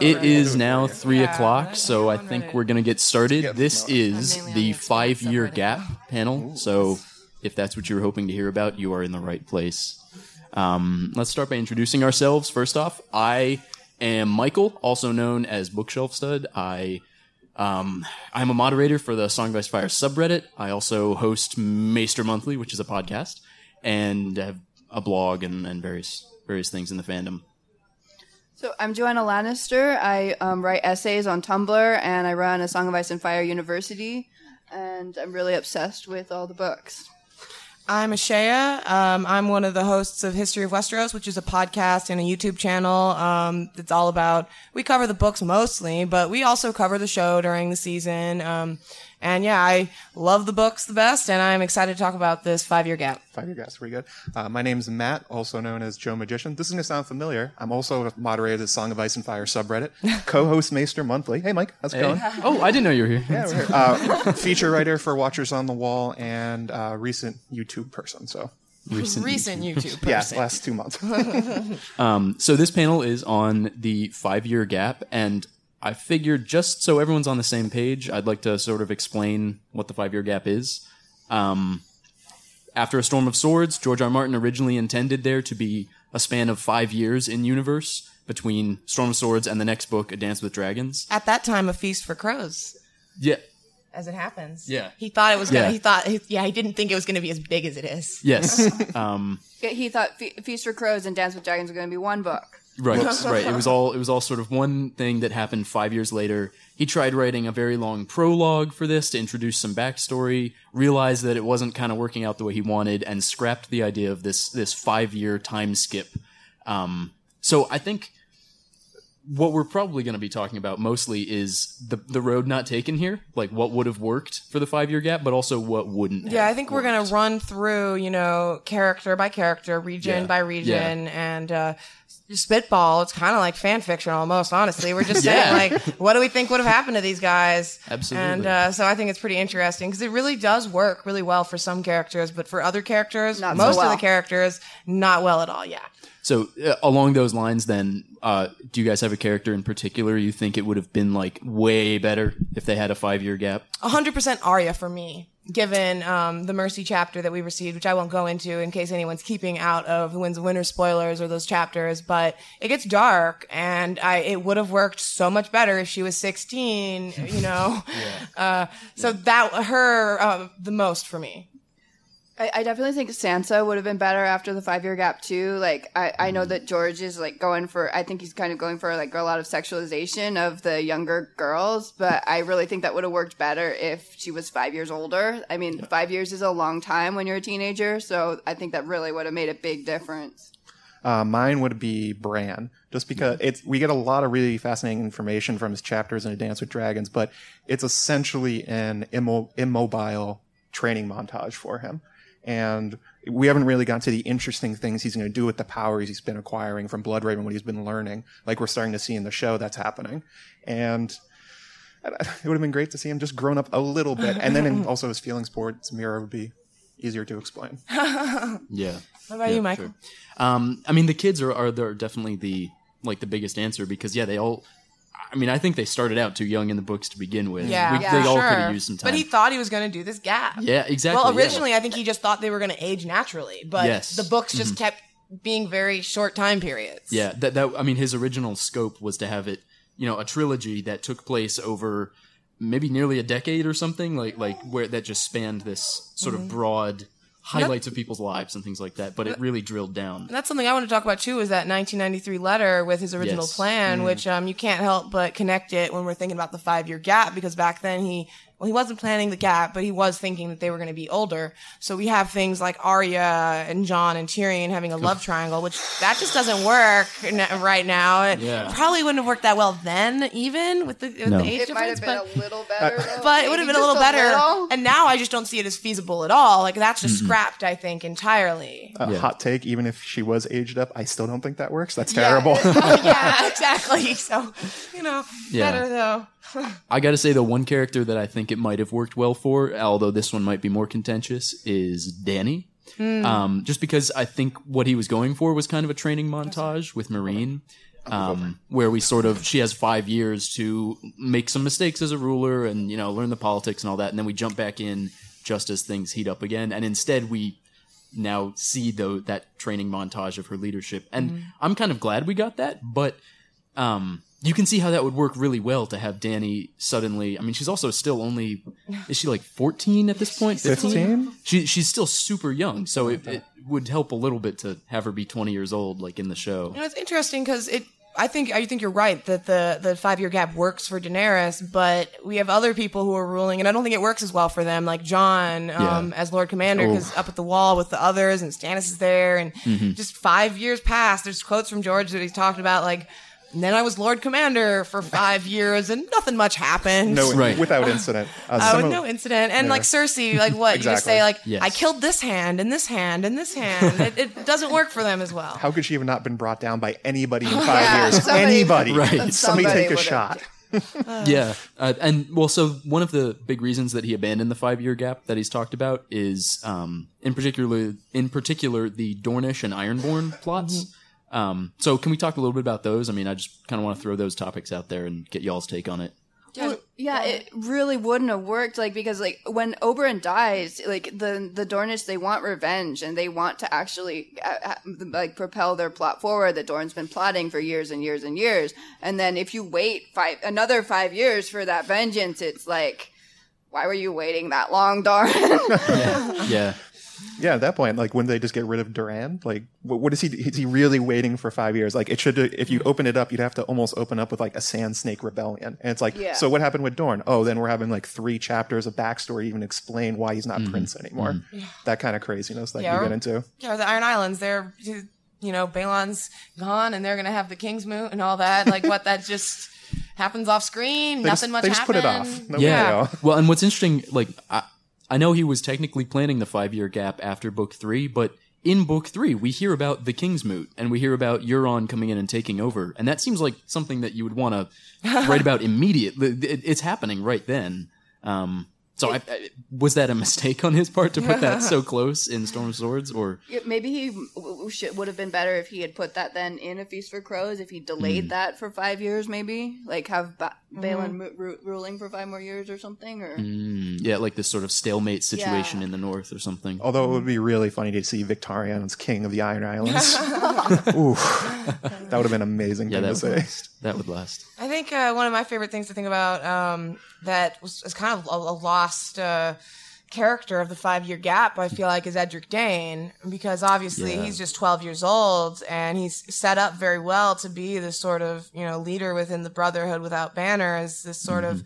It is now three o'clock, so I think we're gonna get started. This is the five-year gap panel. So, if that's what you're hoping to hear about, you are in the right place. Um, let's start by introducing ourselves. First off, I am Michael, also known as Bookshelf Stud. I um, I'm a moderator for the Song of Ice Fire subreddit. I also host Maester Monthly, which is a podcast, and have a blog and, and various various things in the fandom. So I'm Joanna Lannister. I um, write essays on Tumblr, and I run a Song of Ice and Fire University, and I'm really obsessed with all the books. I'm Ashaya. Um, I'm one of the hosts of History of Westeros, which is a podcast and a YouTube channel. Um, it's all about, we cover the books mostly, but we also cover the show during the season. Um, and yeah, I love the books the best, and I'm excited to talk about this five year gap. Five year gap's pretty good. Uh, my name's Matt, also known as Joe Magician. This is going to sound familiar. I'm also a moderator of the Song of Ice and Fire subreddit, co host Maester Monthly. Hey, Mike, how's it going? Oh, I didn't know you were here. Yeah, we're here. Uh, feature writer for Watchers on the Wall and uh, recent YouTube person. So, Recent. Recent YouTube person. yeah, last two months. Um, so this panel is on the five-year gap, and I figured just so everyone's on the same page, I'd like to sort of explain what the five-year gap is. Um, after a storm of swords, George R. R. Martin originally intended there to be a span of five years in universe between Storm of Swords and the next book, A Dance with Dragons. At that time, A Feast for Crows. Yeah. As it happens. Yeah. He thought it was gonna, Yeah. he thought, yeah, he didn't think it was gonna be as big as it is. Yes. um, He thought Fe- Feast for Crows and Dance with Dragons were going to be one book. Right, right. It was all it was all sort of one thing that happened five years later. He tried writing a very long prologue for this to introduce some backstory, realized that it wasn't kind of working out the way he wanted, and scrapped the idea of this this five year time skip. Um, so I think what we're probably going to be talking about mostly is the the road not taken here, like what would have worked for the five year gap, but also what wouldn't. Yeah, have I think we're gonna run through, you know, character by character, region Yeah. by region, and uh, spitball. It's kind of like fan fiction almost. Honestly, we're just Yeah. saying like, what do we think would have happened to these guys? Absolutely. And uh, so I think it's pretty interesting because it really does work really well for some characters, but for other characters, Not so most of the characters, not well at all. Yeah. So uh, along those lines, then, uh, do you guys have a character in particular you think it would have been like way better if they had a five year gap? 100% Arya for me, given um, the Mercy chapter that we received, which I won't go into in case anyone's keeping out of Who Wins the Winter spoilers or those chapters. But it gets dark, and I it would have worked so much better if she was 16. You know, uh, so that her uh, the most for me. I, I definitely think Sansa would have been better after the five year gap too. Like I, I know that George is like going for I think he's kind of going for like a lot of sexualization of the younger girls, but I really think that would have worked better if she was five years older. I mean, five years is a long time when you're a teenager, so I think that really would have made a big difference. Uh, mine would be Bran, just because it's we get a lot of really fascinating information from his chapters in A Dance with Dragons, but it's essentially an immo- immobile training montage for him, and we haven't really gotten to the interesting things he's going to do with the powers he's been acquiring from Bloodraven, what he's been learning, like we're starting to see in the show that's happening, and. It would have been great to see him just grown up a little bit, and then in also his feelings towards Meera would be easier to explain. Yeah. What about you, Michael? Sure. Um, I mean, the kids are are they're definitely the like the biggest answer because yeah, they all. I mean, I think they started out too young in the books to begin with. Yeah, We- Yeah, they all sure. could have used some time. But he thought he was going to do this gap. yeah, exactly. Well, yeah. originally, I think he just thought they were going to age naturally, but Yes. Mm-hmm. the books just kept being very short time periods. Yeah, that that I mean, his original scope was to have it, you know, a trilogy that took place over maybe nearly a decade or something, like like where that just spanned this sort Mm-hmm. of broad highlights of people's lives and things like that. But it really drilled down. And that's something I want to talk about too. Is that 1993 letter with his original Yes. plan, Mm. which um, you can't help but connect it when we're thinking about the five year gap because back then he well he wasn't planning the gap, but he was thinking that they were going to be older. So we have things like Arya and Jon and Tyrion having a love triangle, which that just doesn't work n- right now. It Yeah. probably wouldn't have worked that well then, even with the, with No. the age It might have difference. been but a little better, uh, though. but it would have been a little just better. little. And now I just don't see it as feasible at all. Like that's just scrapped, I think, entirely. A Yeah. hot take, even if she was aged up, I still don't think that works. That's terrible. Oh, yeah, exactly. So, you know, Yeah. better though. I got to say, the one character that I think it might have worked well for, although this one might be more contentious, is Dany. Um, just because I think what he was going for was kind of a training montage with Meereen. um, where we sort of she has five years to make some mistakes as a ruler and you know learn the politics and all that, and then we jump back in just as things heat up again, and instead we now see though that training montage of her leadership, and I'm kind of glad we got that, but um, you can see how that would work really well to have Dany suddenly. I mean, she's also still only is she like 14 at this point? 15? She she's still super young, so it, it would help a little bit to have her be 20 years old, like in the show. You know, it's interesting because it. I think I think you're right that the the five year gap works for Daenerys, but we have other people who are ruling, and I don't think it works as well for them. Like Jon um, Yeah. as Lord Commander, because up at the wall with the others, and Stannis is there, and Mm-hmm. just five years passed. There's quotes from George that he's talked about, like. And then I was Lord Commander for five years, and nothing much happened. No, Right. without incident. Uh, Uh, with of- no incident. And like Cersei, like what? You just say like, Yes. I killed this hand and this hand and this hand. it, it doesn't work for them as well. How could she have not been brought down by anybody in five Yeah, years? somebody- anybody. Right. Somebody, Somebody take a would've- shot. yeah, uh, and well, so one of the big reasons that he abandoned the five year gap that he's talked about is, um, in particular, in particular, the Dornish and Ironborn plots. Um, so can we talk a little bit about those? I mean, I just kind of want to throw those topics out there and get y'all's take on it. Well, yeah, it really wouldn't have worked. Like because like when Oberyn dies, like the the Dornish they want revenge and they want to actually uh, uh, like propel their plot forward. That Dorne's been plotting for years and years and years. And then if you wait five another five years for that vengeance, it's like, why were you waiting that long, Dorne? Yeah, Yeah, at that point, like, wouldn't they just get rid of Doran? Like, what, what is he? Is he really waiting for five years? Like, it should. If you open it up, you'd have to almost open up with like a Sand Snake rebellion, and it's like, Yeah. so what happened with Dorne? Oh, then we're having like three chapters of backstory, to even explain why he's not mm-hmm. prince anymore. Mm-hmm. That kind of craziness that Yeah, you or- get into. Yeah, the Iron Islands, they're, you know, Balon's gone and they're going to have the Kingsmoot and all that. Like, what, that just happens off screen? They Nothing just, much they just put it off. No yeah. Well, and what's interesting, like I, I know he was technically planning the five year gap after book three, but in book three, we hear about the Kingsmoot and we hear about Euron coming in and taking over, and that seems like something that you would want to write about immediately. It's happening right then. Um, so, I, I, was that a mistake on his part to put that so close in Storm of Swords, or Yeah, Maybe he w- w- should, would have been better if he had put that then in a Feast for Crows. If he delayed that for five years, maybe like have ba- Balon mu- ru- ruling for five more years or something. Or Mm, yeah, like this sort of stalemate situation Yeah. in the north or something? Although it would be really funny to see Victarion as king of the Iron Islands. Ooh, that would have been amazing yeah, thing that to would say. That would last. I think uh, one of my favorite things to think about um, that was, is kind of a, a lost uh, character of the five year gap, I feel like, is Edric Dayne, because obviously Yeah. he's just 12 years old and he's set up very well to be this sort of, you know, leader within the Brotherhood without banner, as this sort of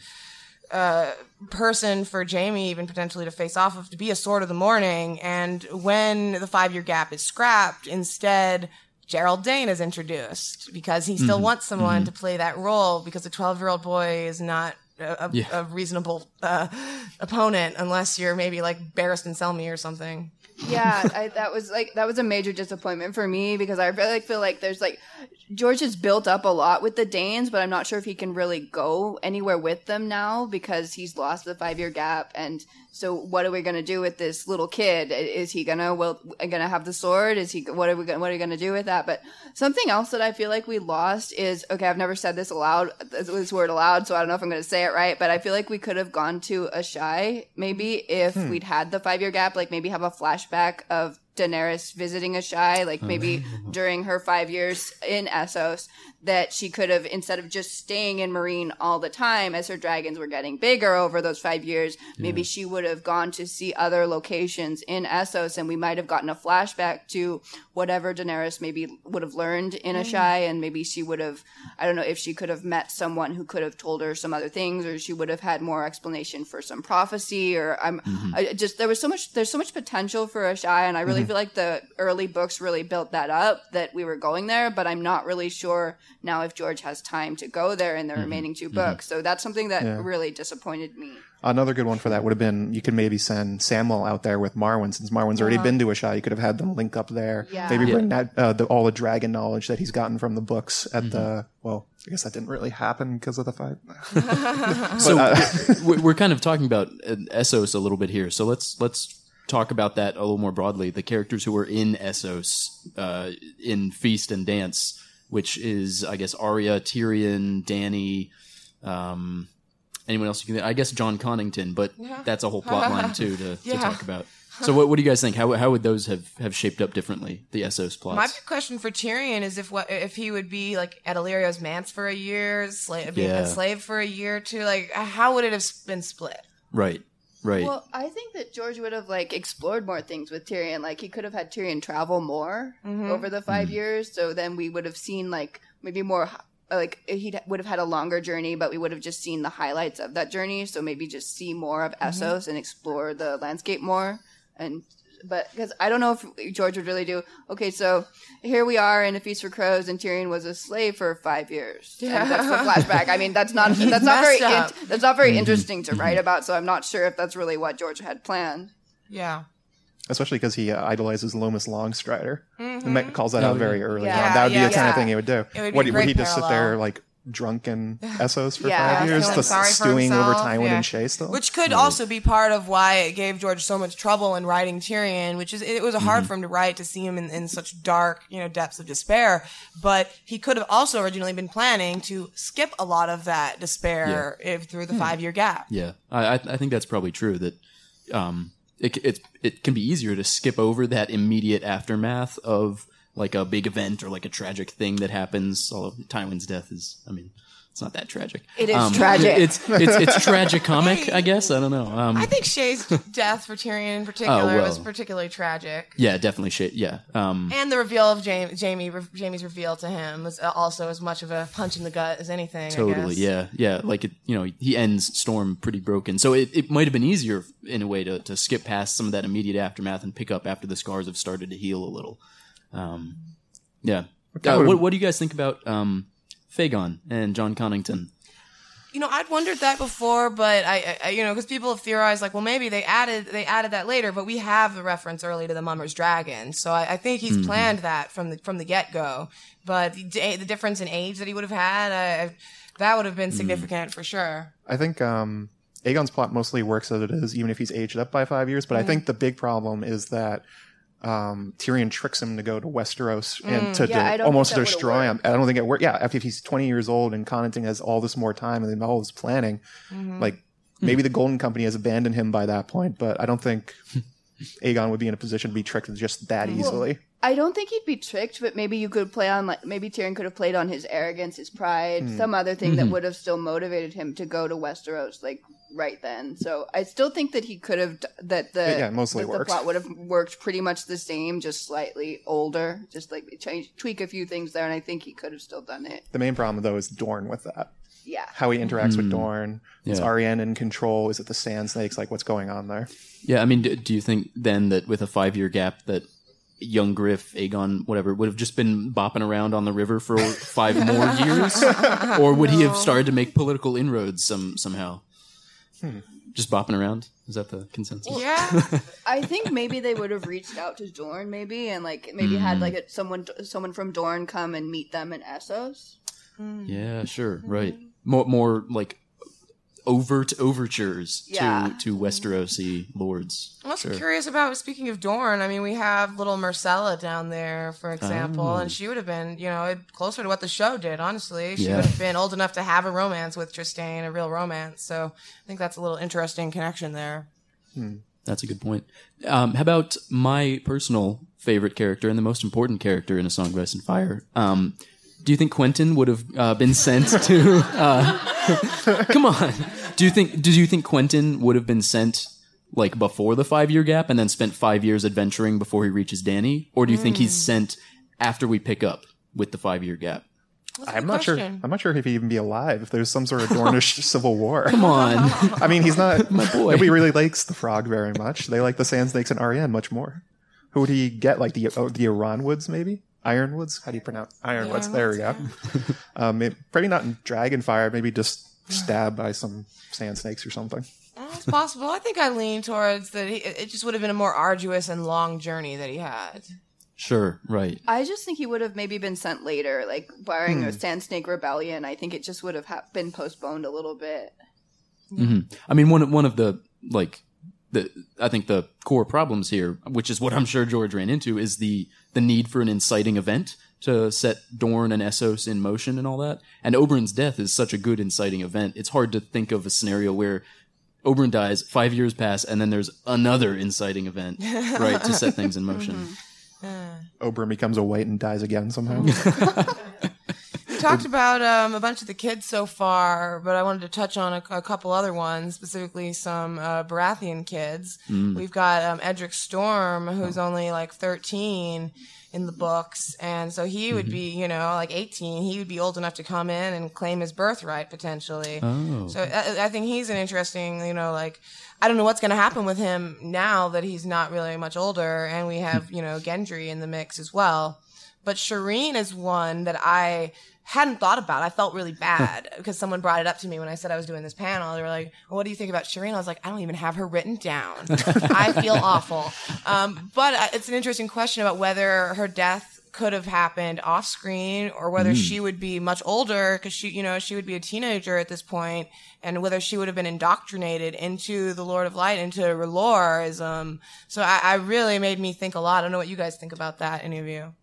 uh, person for Jaime even potentially to face off of to be a sword of the morning. And when the five year gap is scrapped, instead Gerold Dayne is introduced because he still wants someone to play that role because a 12 year old boy is not a, a, Yeah. a reasonable uh, opponent unless you're maybe like Barristan Selmy or something. yeah, I, that was like that was a major disappointment for me because I really feel like there's like George has built up a lot with the Daynes, but I'm not sure if he can really go anywhere with them now because he's lost the five year gap. And so, what are we gonna do with this little kid? Is he gonna will gonna have the sword? Is he what are we gonna what are we gonna do with that? But something else that I feel like we lost is okay. I've never said this aloud, this word aloud, so I don't know if I'm gonna say it right. But I feel like we could have gone to Asshai maybe if hmm. we'd had the five year gap, like maybe have a flashback of Daenerys visiting Asshai, like oh, maybe during her five years in Essos, that she could have instead of just staying in Meereen all the time as her dragons were getting bigger over those five years, maybe she would have gone to see other locations in Essos, and we might have gotten a flashback to whatever Daenerys maybe would have learned in a mm. shy, and maybe she would have, I don't know, if she could have met someone who could have told her some other things, or she would have had more explanation for some prophecy, or I'm mm-hmm. I just there was so much there's so much potential for Asshai, and I really mm-hmm. feel like the early books really built that up that we were going there, but I'm not really sure now if George has time to go there in the mm-hmm. remaining 2 books. So that's something that really disappointed me. Another good one for that would have been you could maybe send Samwell out there with Marwyn since Marwyn's already been to Asshai. You could have had them link up there. Yeah. Maybe Yeah. bring that uh, the, all the dragon knowledge that he's gotten from the books at the well. I guess that didn't really happen because of the fight. So we- we're kind of talking about uh, Essos a little bit here. So let's let's talk about that a little more broadly. The characters who were in Essos uh, in Feast and Dance. which is I guess Arya, Tyrion, Dany, um, anyone else you can. I guess Jon Connington, but that's a whole plot line too to, to talk about. So what, what do you guys think? How how would those have, have shaped up differently? The Essos plots. My big question for Tyrion is if what if he would be like at Illyrio's manse for a year, slave, being Yeah. slave for a year or two. Like, how would it have been split? right, right. Well, I think that George would have like explored more things with Tyrion. Like he could have had Tyrion travel more mm-hmm. over the 5 mm-hmm. years. So then we would have seen like maybe more. Like he would have had a longer journey, but we would have just seen the highlights of that journey. So maybe just see more of mm-hmm. Essos and explore the landscape more. And but because I don't know if George would really do. Okay, so here we are in a feast for crows, and Tyrion was a slave for five years. Yeah, and that's the flashback. I mean, that's not that's not very messed up. int- that's not very mm-hmm. interesting to write mm-hmm. about. So I'm not sure if that's really what George had planned. Yeah. Especially because he uh, idolizes Lomas Longstrider. And Matt calls that out yeah. very early Yeah, on. That would be yeah, the kind of thing he would do. It would be what, a would he great just sit there like drunken Essos for Yeah, five years, feeling just sorry for stewing over Tywin yeah. and Shae still? Which could also be part of why it gave George so much trouble in writing Tyrion, which is it was hard for him to write to see him in, in such dark, you know, depths of despair. But he could have also originally been planning to skip a lot of that despair if, through the five year gap. Yeah, I, I I think that's probably true. That um, it it it can be easier to skip over that immediate aftermath of like a big event or like a tragic thing that happens. Although Tywin's death is, I mean, it's not that tragic. It is Um, tragic. It's it's it's tragic comic, I guess. I don't know. Um, I think Shae's death for Tyrion in particular Oh, well. was particularly tragic. yeah, definitely shit. Yeah. Um, And the reveal of Jaime, Jaime Jaime's reveal to him was also as much of a punch in the gut as anything. I Totally, guess. yeah, yeah. Like it, you know, he ends Storm pretty broken, so it, it might have been easier in a way to, to skip past some of that immediate aftermath and pick up after the scars have started to heal a little. Um, yeah. Uh, what, what do you guys think about um, Aegon and Jon Connington? You know, I'd wondered that before, but I, I you know, because people have theorized like, well, maybe they added they added that later, but we have the reference early to the Mummer's Dragon, so I, I think he's mm-hmm. planned that from the from the get go. But the, the difference in age that he would have had, I, I, that would have been mm. significant for sure. I think um, Aegon's plot mostly works as it is, even if he's aged up by five years. But I mm-hmm. think the big problem is that um, Tyrion tricks him to go to Westeros and mm, to, Yeah, to almost think that would've destroy him. I don't think it worked. Yeah, if, if he's 20 years old and Connington has all this more time and all this planning, mm-hmm. like hmm. maybe the Golden Company has abandoned him by that point. But I don't think Aegon would be in a position to be tricked just that easily. I don't think he'd be tricked, but maybe you could play on like maybe Tyrion could have played on his arrogance, his pride, hmm. some other thing that mm-hmm. would have still motivated him to go to Westeros like right then. So I still think that he could have d- that the Yeah, it mostly that the plot would have worked pretty much the same, just slightly older, just like change tweak a few things there, and I think he could have still done it. The main problem though is Dorne with that. Yeah. How he interacts with hmm. Dorne. Is Yeah. Arianne in control? Is it the Sand Snakes? Like what's going on there? Yeah, I mean, do, do you think then that with a five year gap that young Griff, Aegon, whatever, would have just been bopping around on the river for five more years, or would he have started to make political inroads some somehow? Hmm. Just bopping around is that the consensus? Yeah, I think maybe they would have reached out to Dorne, maybe, and like maybe had hmm. like a, someone someone from Dorne come and meet them in Essos. Yeah, sure, right. More, more like overt overtures Yeah. to to Westerosi lords. I'm also Sure. curious about speaking of Dorne. I mean, we have little Myrcella down there, for example, and she would have been, you know, closer to what the show did. Honestly, she Yeah. would have been old enough to have a romance with Trystane, a real romance. So I think that's a little interesting connection there. That's a good point. Um, how about my personal favorite character and the most important character in A Song of Ice and Fire? Um, do you think Quentyn would have uh, been sent to? Uh, come on. Do you think? Do you think Quentyn would have been sent like before the five year gap and then spent five years adventuring before he reaches Dany, or do you think he's sent after we pick up with the five year gap? That's a I'm good not sure. I'm not sure if he'd even be alive if there's some sort of Dornish civil war. Come on. I mean, he's not. My boy. Nobody really likes the frog very much. They like the Sand Snakes and Arianne much more. Who would he get? Like the oh, the Ironwoods, maybe Ironwoods. How do you pronounce Ironwoods? There we go. um, it, probably not in Dragonfire. Maybe just stabbed by some sand snakes or something. It's possible. I think I lean towards that. He, it just would have been a more arduous and long journey that he had. Sure. Right. I just think he would have maybe been sent later, like barring a Sand Snake Rebellion. I think it just would have ha- been postponed a little bit. I mean, one one of the like the I think the core problems here, which is what I'm sure George ran into, is the the need for an inciting event to set Dorne and Essos in motion and all that. And Oberyn's death is such a good inciting event. It's hard to think of a scenario where Oberyn dies, five years pass, and then there's another inciting event, right, to set things in motion. Mm-hmm. Oberyn becomes a white and dies again somehow. We talked about um, a bunch of the kids so far, but I wanted to touch on a, a couple other ones, specifically some uh, Baratheon kids. We've got um, Edric Storm, who's only like 13 in the books, and so he would be, you know, like 18. He would be old enough to come in and claim his birthright potentially. Oh. So I, I think he's an interesting, you know, like I don't know what's going to happen with him now that he's not really much older, and we have, you know, Gendry in the mix as well. But Shireen is one that I hadn't thought about. I felt really bad because someone brought it up to me when I said I was doing this panel. They were like, well, "What do you think about Shireen?" I was like, "I don't even have her written down. I feel awful." Um, but uh, it's an interesting question about whether her death could have happened off screen or whether she would be much older because she, you know, she would be a teenager at this point and whether she would have been indoctrinated into the Lord of Light, into Relorism. So I, I really made me think a lot. I don't know what you guys think about that, any of you.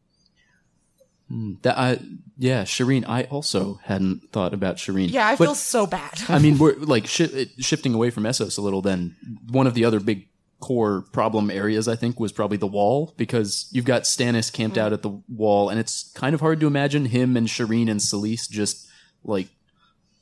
Hmm, that I, yeah, Shireen. I also hadn't thought about Shireen. Yeah, I But- feel so bad. I mean, we're like shi- shifting away from Essos a little. Then one of the other big core problem areas, I think, was probably the wall because you've got Stannis camped mm-hmm. out at the wall, and it's kind of hard to imagine him and Shireen and Selyse just like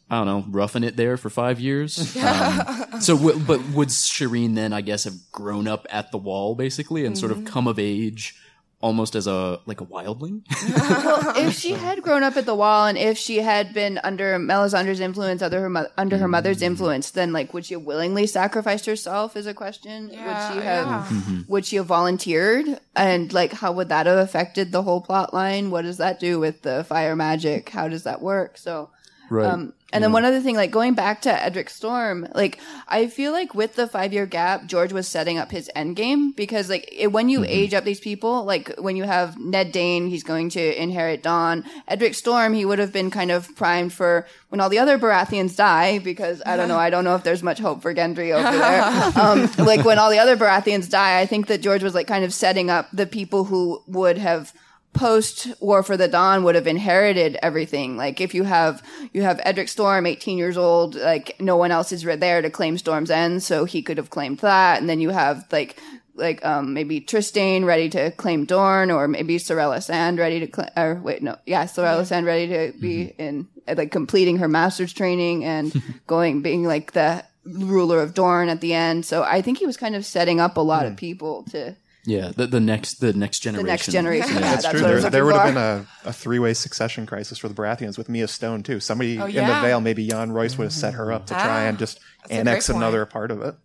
I don't know, roughing it there for five years. Um, so, w- but would Shireen then, I guess, have grown up at the wall basically and sort of mm-hmm. come of age? Almost as a like a wildling, well, if she had grown up at the wall and if she had been under Melisandre's influence, under her mo- under her mother's mm-hmm. influence, then like would she have willingly sacrificed herself? Is a question. Yeah, would she have? yeah. Would she have volunteered? And like, how would that have affected the whole plot line? What does that do with the fire magic? How does that work? So. Right? Um, and then one other thing, like going back to Edric Storm, like I feel like with the five year gap, George was setting up his end game because like it, when you age up these people, like when you have Ned Dayne, he's going to inherit Dawn. Edric Storm, he would have been kind of primed for when all the other Baratheons die because I don't know, I don't know if there's much hope for Gendry over there. um, like when all the other Baratheons die, I think that George was like kind of setting up the people who would have post War for the Dawn would have inherited everything. Like if you have you have Edric Storm, eighteen years old, like no one else is there to claim Storm's End, so he could have claimed that. And then you have like like um maybe Trystane ready to claim Dorne, or maybe Sarella Sand ready to claim. Or wait, no, yeah, Sarella Sand ready to be in uh, like completing her master's training and going being like the ruler of Dorne at the end. So I think he was kind of setting up a lot of people to yeah, the, the next the next generation. the generation. next generation. Yeah, That's, that's true. There, there would have been a, a three way succession crisis for the Baratheons with Mya Stone too. Somebody Oh, in the Vale, maybe Yohn Royce would have set her up to try Ah, and just annex another part of it.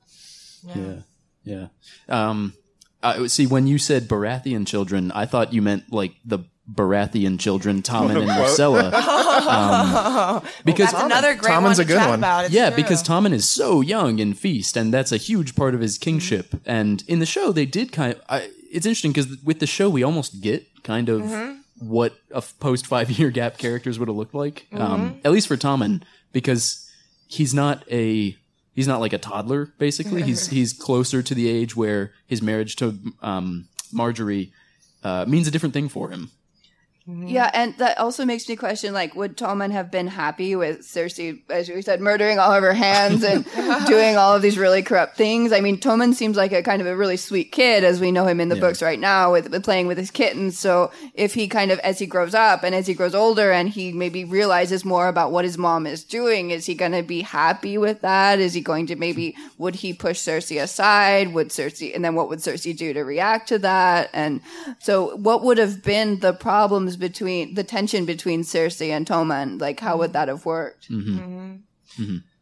Yeah, yeah. Um, I see. When you said Baratheon children, I thought you meant like the Baratheon children, Tommen and Myrcella. Um, because That's another great Tommen's one to a good chat one. about. It's yeah, true. because Tommen is so young in Feast, and that's a huge part of his kingship. And in the show, they did kind of. I, it's interesting because with the show, we almost get kind of what a post five year gap characters would have looked like, um, at least for Tommen, because he's not a he's not like a toddler. Basically, he's he's closer to the age where his marriage to um, Margaery uh, means a different thing for him. Mm-hmm. Yeah, and that also makes me question, like, would Tommen have been happy with Cersei, as we said, murdering all of her hands and doing all of these really corrupt things? I mean, Tommen seems like a kind of a really sweet kid, as we know him in the books right now, with, with playing with his kittens. So if he kind of, as he grows up and as he grows older, and he maybe realizes more about what his mom is doing, is he going to be happy with that? Is he going to maybe would he push Cersei aside? Would Cersei, and then what would Cersei do to react to that? And so, what would have been the problems between the tension between Cersei and Tommen? Like, how would that have worked?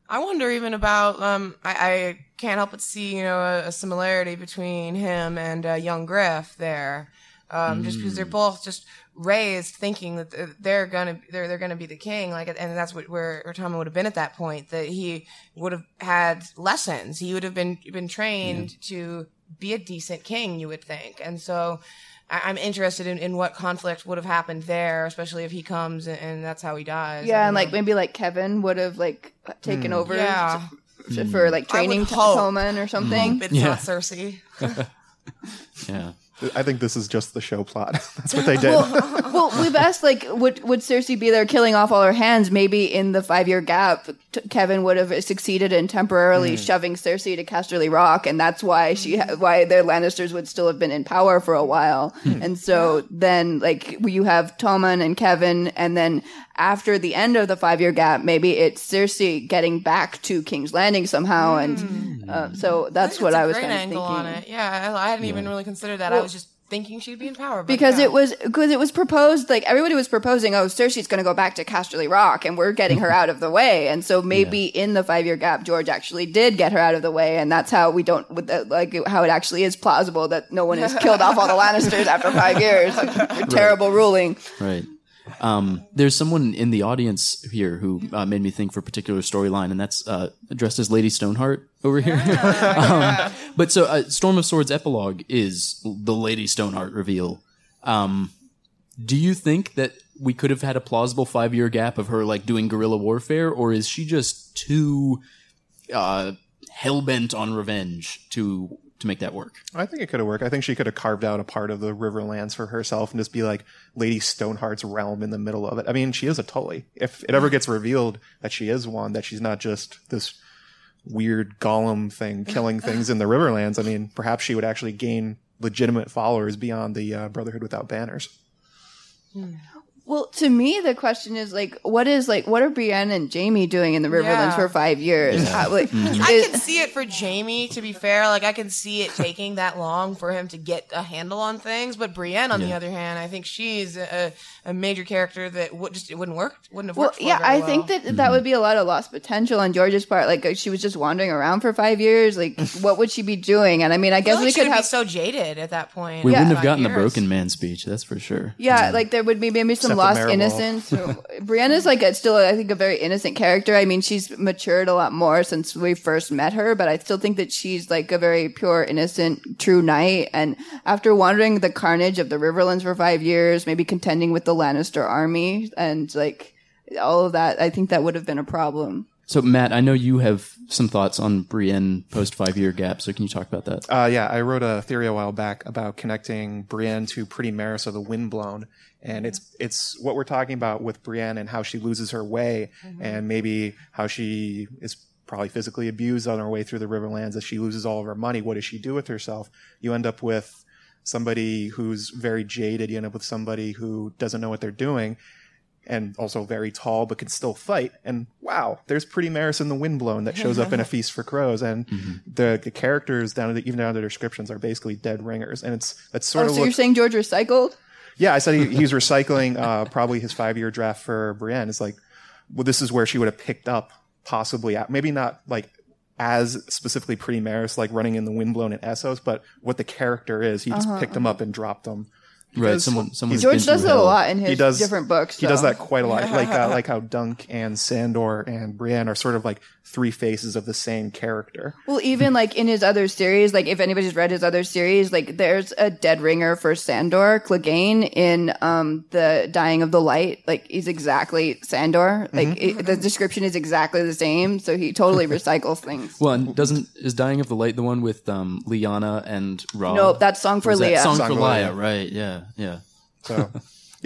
I wonder even about. Um, I, I can't help but see, you know, a, a similarity between him and uh, young Griff there, um, just because they're both just raised thinking that they're- they're gonna they're they're gonna be the king, like, and that's what where, where Tommen would have been at that point. That he would have had lessons. He would have been been trained to be a decent king. You would think, and so. I- I'm interested in, in what conflict would have happened there, especially if he comes and, and that's how he dies. Yeah, don't and like maybe like Kevan would have like taken hmm. over Yeah. to- for hmm. like I would training hope. Tommen or hmm. something. it's Yeah. not Cersei. Yeah. I think this is just the show plot. That's what they did. Well, well, we've asked like, would would Cersei be there killing off all her hands? Maybe in the five year gap, t- Kevan would have succeeded in temporarily hmm. shoving Cersei to Casterly Rock, and that's why she ha- why their Lannisters would still have been in power for a while. Hmm. And so then, like, you have Tommen and Kevan, and then after the end of the five year gap, maybe it's Cersei getting back to King's Landing somehow, and hmm. uh, so that's what I was great kind of angle thinking. on it. Yeah, I, I hadn't even really considered that. I was just thinking she'd be in power. But because yeah. it was because it was proposed like everybody was proposing oh cersei's going to go back to casterly rock and we're getting her out of the way and so maybe in the five year gap george actually did get her out of the way and that's how we don't with the, like how it actually is plausible that no one has killed off all the lannisters after five years terrible ruling Right. Um, there's someone in the audience here who uh, made me think for a particular storyline, and that's uh, addressed as Lady Stoneheart over here. um, but so, uh, Storm of Swords epilogue is the Lady Stoneheart reveal. Um, do you think that we could have had a plausible five year gap of her like doing guerrilla warfare, or is she just too uh, hell bent on revenge to to make that work? I think it could have worked. I think she could have carved out a part of the Riverlands for herself and just be like Lady Stoneheart's realm in the middle of it. I mean, she is a Tully. If it ever gets revealed that she is one, that she's not just this weird golem thing killing things in the Riverlands, I mean, perhaps she would actually gain legitimate followers beyond the uh, Brotherhood without banners. Well to me the question is like what is like what are brienne and jaime doing in the riverlands Yeah. for five years Uh, like, I is- can see it for Jaime, to be fair. Like, I can see it taking that long for him to get a handle on things. But Brienne, on the other hand, I think she's a, a major character that would just, it wouldn't work. Wouldn't have Well, worked for yeah, her very I think well. that that would be a lot of lost potential on George's part. Like she was just wandering around for five years. Like, what would she be doing? And I mean, I I guess feel we like could have. be so jaded at that point. We Yeah. wouldn't have Five gotten the broken man speech, that's for sure. yeah, like there would be maybe some Except lost the Meribald. innocence. Brienne's like a, still, I think, a very innocent character. I mean, she's matured a lot more since we first met her, but I still think that she's like a very pure, innocent, true knight. And after wandering the carnage of the Riverlands for five years, maybe contending with the Lannister army and like all of that, I think that would have been a problem. So, Matt, I know you have some thoughts on Brienne post five year gap. So, can you talk about that? Uh, yeah, I wrote a theory a while back about connecting Brienne to Pretty Meris of the Windblown, and it's it's what we're talking about with Brienne and how she loses her way, and maybe how she is probably physically abused on her way through the Riverlands as she loses all of her money. What does she do with herself? You end up with somebody who's very jaded. You end up with somebody who doesn't know what they're doing. And also very tall, but can still fight. And wow, there's Pretty Meris in the Windblown that shows up in a Feast for Crows, and the, the characters down to the, even down to the descriptions are basically dead ringers, and it's that's sort Oh, of so look- you're saying George recycled? yeah. I said he, he's recycling uh, probably his five year draft for Brienne. It's like, well, this is where she would have picked up possibly, at- maybe not like as specifically Pretty Meris, like running in the Windblown in Essos, but what the character is, he just picked them up and dropped them. Right. Someone, someone he's- George does it a lot in his he does different books. He does that quite a lot, like uh, like how Dunk and Sandor and Brienne are sort of like three faces of the same character. Well, even like in his other series, like if anybody's read his other series, like there's a dead ringer for Sandor Clegane in um the Dying of the Light. Like he's exactly Sandor. Like Mm-hmm. it, the description is exactly the same, so he totally recycles things. Well, and doesn't is Dying of the Light the one with um, Liana and Rob? Nope, that's Song for Or Lya. Song, Song for for Lya, Lya. right? Yeah, yeah. So,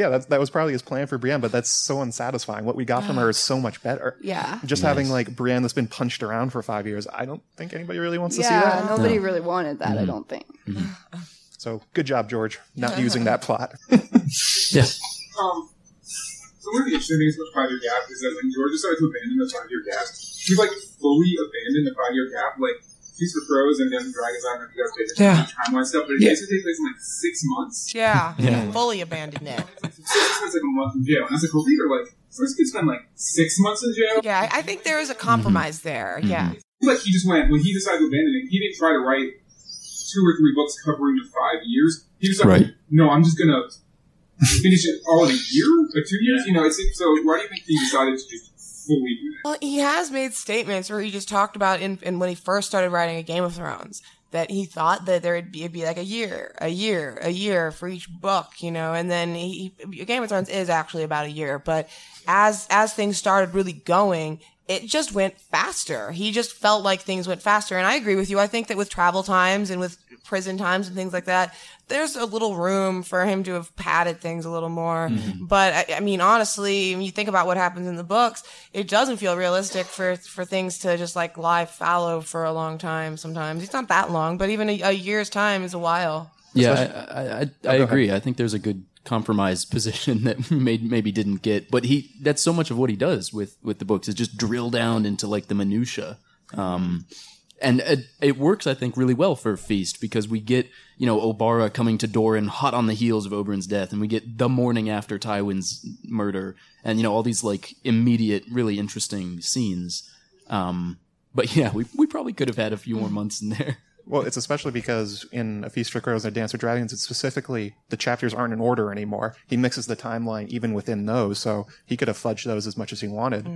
yeah, that that was probably his plan for Brienne, but that's so unsatisfying. What we got from her is so much better. Yeah. Just having like Brienne that's been punched around for five years, I don't think anybody really wants to see that. Yeah, that. nobody really wanted that. I don't think. So, good job, George, not using that plot. Yeah. Um, so one of the interesting things about five year gap is that when George decided to abandon the five year gap, he like fully abandoned the five year gap. Like Feast for Crows and then Dragons I don't know if you guys paid attention Yeah. to the timeline stuff, but it basically takes place in like six months. Yeah, yeah. fully abandoned it. Six months like a month in jail. And I was like, well, Peter, like, first could spend like six months in jail. Yeah, I I think there is a compromise mm-hmm. there. Mm-hmm. Yeah. Like he just went when he decided to abandon it. He didn't try to write two or three books covering the five years. He was like, Right. no, I'm just gonna finish it all in a year or two years. You know, it's so. Why do you think he decided to just fully do that? Well, he has made statements where he just talked about in, in when he first started writing a Game of Thrones that he thought that there would be, it'd be like a year, a year, a year for each book, you know, and then he, Game of Thrones is actually about a year, but as as things started really going, it just went faster. He just felt like things went faster, and I agree with you. I think that with travel times and with prison times and things like that, there's a little room for him to have padded things a little more. Mm-hmm. But I, I mean, honestly, when you think about what happens in the books, it doesn't feel realistic for for things to just like lie fallow for a long time. Sometimes it's not that long, but even a, a year's time is a while. Yeah, I, I, I, I agree. I think there's a good compromise position that made maybe didn't get, but he that's so much of what he does with with the books is just drill down into like the minutia. Um, and it, it works, I think, really well for Feast because we get you know Obara coming to Doran hot on the heels of Oberyn's death, and we get the morning after Tywin's murder, and you know all these like immediate, really interesting scenes. Um, but yeah, we we probably could have had a few more months in there. Well, it's especially because in A Feast for Crows and A Dance with Dragons, it's specifically the chapters aren't in order anymore. He mixes the timeline even within those, so he could have fudged those as much as he wanted.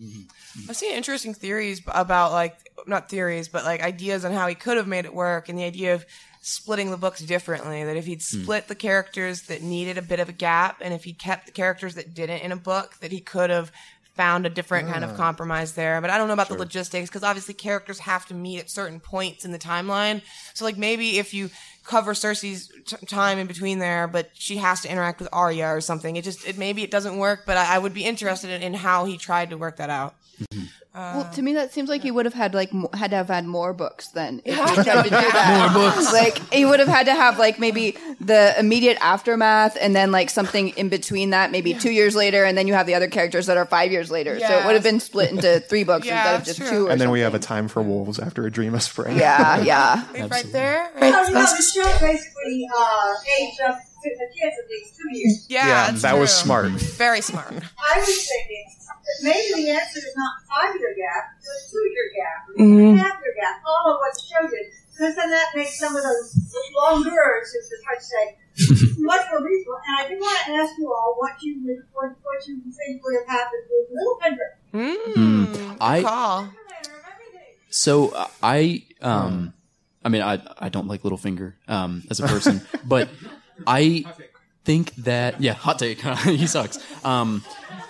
Mm-hmm. I've seen interesting theories about like not theories, but like ideas on how he could have made it work, and the idea of splitting the books differently. That if he'd hmm. split the characters that needed a bit of a gap, and if he kept the characters that didn't in a book, that he could have found a different kind of ah. compromise there. But I don't know about the logistics because obviously characters have to meet at certain points in the timeline. So like maybe if you cover Cersei's t- time in between there, but she has to interact with Arya or something. It just it maybe it doesn't work, but I, I would be interested in, in how he tried to work that out. Well, to me, that seems like he would have had like mo- had to have had more books than If he tried to do that. more books. Like he would have had to have like maybe the immediate aftermath, and then like something in between that, maybe two years later, and then you have the other characters that are five years later. So it would have been split into three books Yeah, instead of just true. two. Or And then we have a time for wolves after a dream of spring. Yeah, yeah. Wait, right there. Oh, you know, the show basically uh, aged up the kids at least two years. Yeah, Yeah, that's that was smart. Very smart. I was thinking that maybe the answer is not five year gap, but two year gap, or Mm-hmm. half year gap. All of what's the show did. Because then that makes some of those longer, as the French say, much more reasonable. And I do want to ask you all what you would, what, what you think would have happened with Littlefinger. Mm, I- good call. So uh, I, um, I mean, I I don't like Littlefinger um, as a person, but I think that yeah, hot take. he sucks. Um,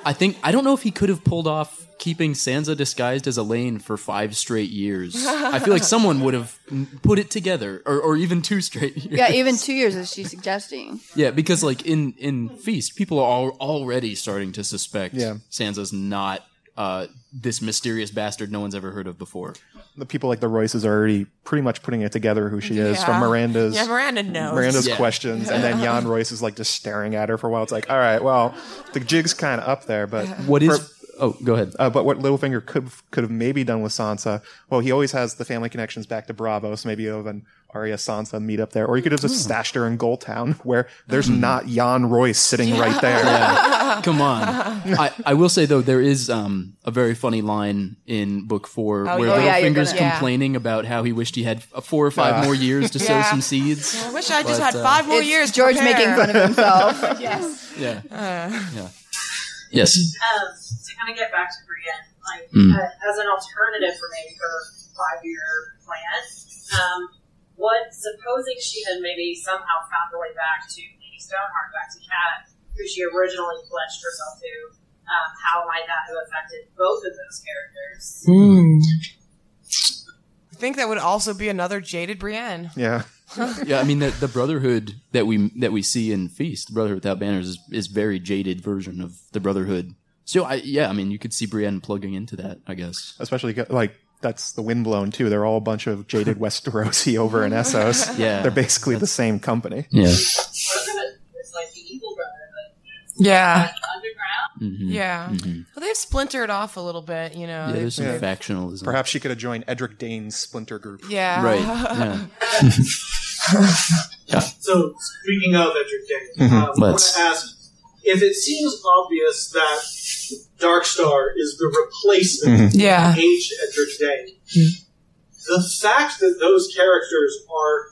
I think I don't know if he could have pulled off keeping Sansa disguised as Alayne for five straight years. I feel like someone would have put it together, or or even two straight years. Yeah, even two years as she's suggesting. Yeah, because like in in Feast, people are already starting to suspect Yeah. Sansa's not uh, this mysterious bastard no one's ever heard of before. The people like the Royces are already pretty much putting it together who she is Yeah. from Myranda's Yeah, Myranda knows. Myranda's Yeah. questions, and then Yohn Royce is like just staring at her for a while. It's like, all right, well, the jig's kind of up there, but What is? For- oh, go ahead. Uh, but what Littlefinger could could have maybe done with Sansa, well, he always has the family connections back to Braavos, so maybe you have an Arya Sansa meet up there, or he could have just stashed her in Gulltown, where there's not Yohn Royce sitting right there. Come on. I, I will say though, there is um, a very funny line in book four Oh, where yeah. Oh, Littlefinger's gonna- Yeah. complaining about how he wished he had uh, four or five more years to sow some seeds. I wish I just But, had uh, five more It's years. George prepare. making fun of himself. yes. Yeah. Uh. yeah. Yes. um, to kind of get back to Brienne, like Mm. uh, as an alternative for maybe her five-year plan, um, what supposing she had maybe somehow found her way back to Lady Stoneheart, back to Cat, who she originally pledged herself to, um, how might that have affected both of those characters? I think that would also be another jaded Brienne. Yeah. Yeah. I mean, the, the Brotherhood that we that we see in Feast, the Brotherhood without banners, is, is very jaded version of the Brotherhood. So, I, yeah, I mean, you could see Brienne plugging into that. I guess. Especially like that's the windblown too. They're all a bunch of jaded Westerosi over in Essos. Yeah. They're basically the same company. Yeah. What if it- It's like the Evil Brotherhood, Yeah. like underground. hmm Yeah. Well, they've splintered off a little bit, you know. Yeah. There's some Yeah. factionalism. Perhaps she could have joined Edric Dayne's splinter group. yeah. Right. Yeah. So, speaking of Edric Dayne, um, I want to ask if it seems obvious that Darkstar is the replacement mm-hmm. Yeah. of aged Edric Dayne, the fact that those characters are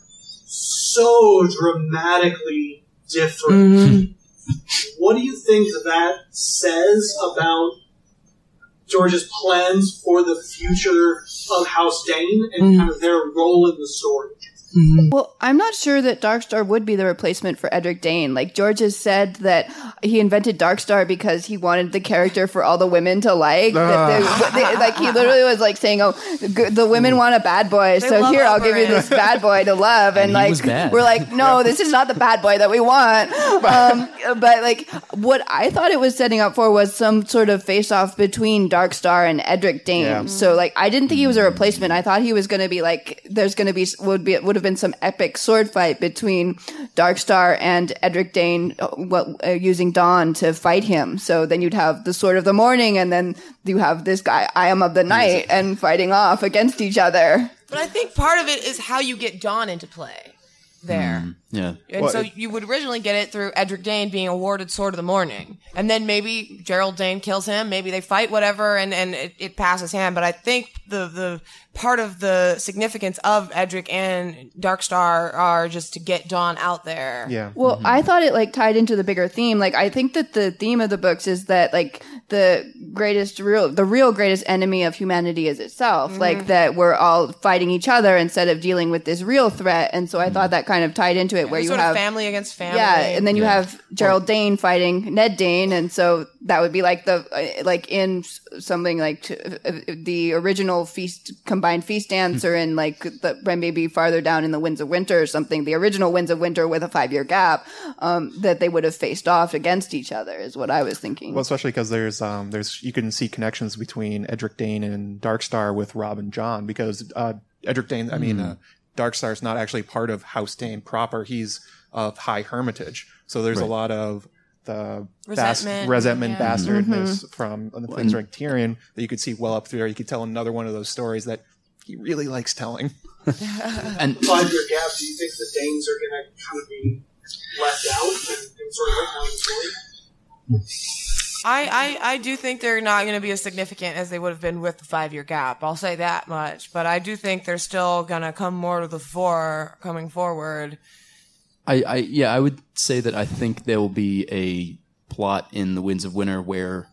so dramatically different, mm-hmm. what do you think that says about George's plans for the future of House Dayne and mm-hmm. kind of their role in the story? Well, I'm not sure that Darkstar would be the replacement for Edric Dayne. Like George has said that he invented Darkstar because he wanted the character for all the women to like. That they, they- like he literally was like saying, "Oh, the, g- the women want a bad boy, so here I'll give you this bad boy to love." And, he like we're like, "No, this is not the bad boy that we want." Um, but like what I thought it was setting up for was some sort of face off between Darkstar and Edric Dayne. Yeah. So like I didn't think he was a replacement. I thought he was going to be like there's going to be would be would have been some epic sword fight between Darkstar and Edric Dayne uh, what, uh, using Dawn to fight him. So then you'd have the sword of the morning and then you have this guy I am of the night and fighting off against each other. But I think part of it is how you get Dawn into play there. Yeah. And Well, so it- you would originally get it through Edric Dayne being awarded Sword of the Morning. And then maybe Gerold Dayne kills him, maybe they fight, whatever, and, and it, it passes him. But I think the, the part of the significance of Edric and Darkstar are just to get Dawn out there. Yeah. Well, mm-hmm. I thought it like tied into the bigger theme. Like I think that the theme of the books is that like the greatest real the real greatest enemy of humanity is itself. Like mm-hmm. that we're all fighting each other instead of dealing with this real threat. And so I thought mm-hmm. that kind of tied into it where you sort have of family against family. yeah, and then you have Gerold Dayne fighting Ned Dayne, and so that would be like the uh, like in s- something like t- uh, the original feast combined feast dance, or in like the or maybe farther down in the Winds of Winter or something. The original Winds of Winter with a five year gap um, that they would have faced off against each other is what I was thinking. Well, especially because there's um there's you can see connections between Edric Dayne and Darkstar with Robb and Jon because uh Edric Dayne I mean uh, Darkstar is not actually part of House Dayne proper. He's of High Hermitage, so there's a lot of the bas- Resentment, resentment yeah. Mm-hmm. bastardness from the things like Tyrion that you could see well up through there. You could tell another one of those stories that he really likes telling. And Five year gap, do you think the Daynes are going to kind of be left out and, and sort of right now in the story? I, I, I do think they're not going to be as significant as they would have been with the five year gap. I'll say that much. But I do think they're still going to come more to the fore coming forward. I, I yeah, I would say that I think there will be a plot in the Winds of Winter where,